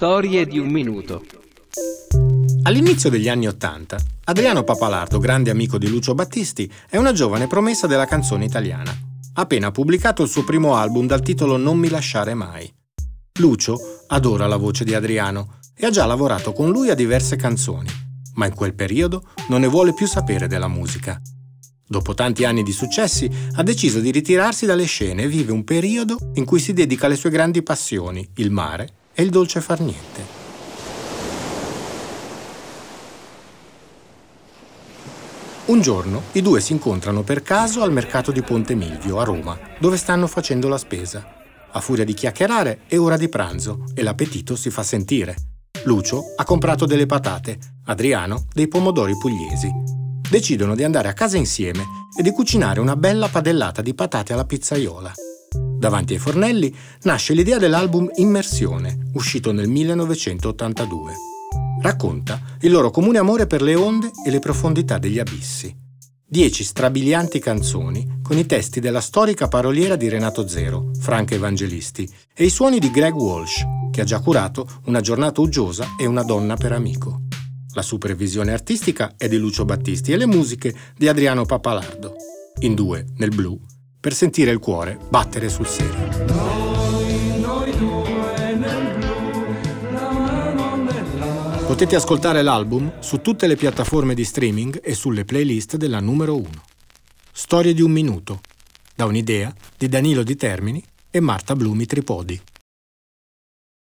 Storie di un minuto. All'inizio degli anni Ottanta, Adriano Papalardo, grande amico di Lucio Battisti, è una giovane promessa della canzone italiana. Appena pubblicato il suo primo album dal titolo Non mi lasciare mai. Lucio adora la voce di Adriano e ha già lavorato con lui a diverse canzoni, ma in quel periodo non ne vuole più sapere della musica. Dopo tanti anni di successi, ha deciso di ritirarsi dalle scene e vive un periodo in cui si dedica alle sue grandi passioni, il mare e il dolce far niente. Un giorno i due si incontrano per caso al mercato di Ponte Milvio a Roma, dove stanno facendo la spesa. A furia di chiacchierare è ora di pranzo e l'appetito si fa sentire. Lucio ha comprato delle patate, Adriano dei pomodori pugliesi. Decidono di andare a casa insieme e di cucinare una bella padellata di patate alla pizzaiola. Davanti ai fornelli nasce l'idea dell'album Immersione, uscito nel 1982. Racconta il loro comune amore per le onde e le profondità degli abissi. Dieci strabilianti canzoni con i testi della storica paroliera di Renato Zero, Franca Evangelisti, e i suoni di Greg Walsh, che ha già curato Una giornata uggiosa e Una donna per amico. La supervisione artistica è di Lucio Battisti e le musiche di Adriano Papalardo. In due, nel blu, per sentire il cuore battere sul serio. Potete ascoltare l'album su tutte le piattaforme di streaming e sulle playlist della numero 1. Storie di un minuto, da un'idea di Danilo Di Termini e Marta Blumi Tripodi.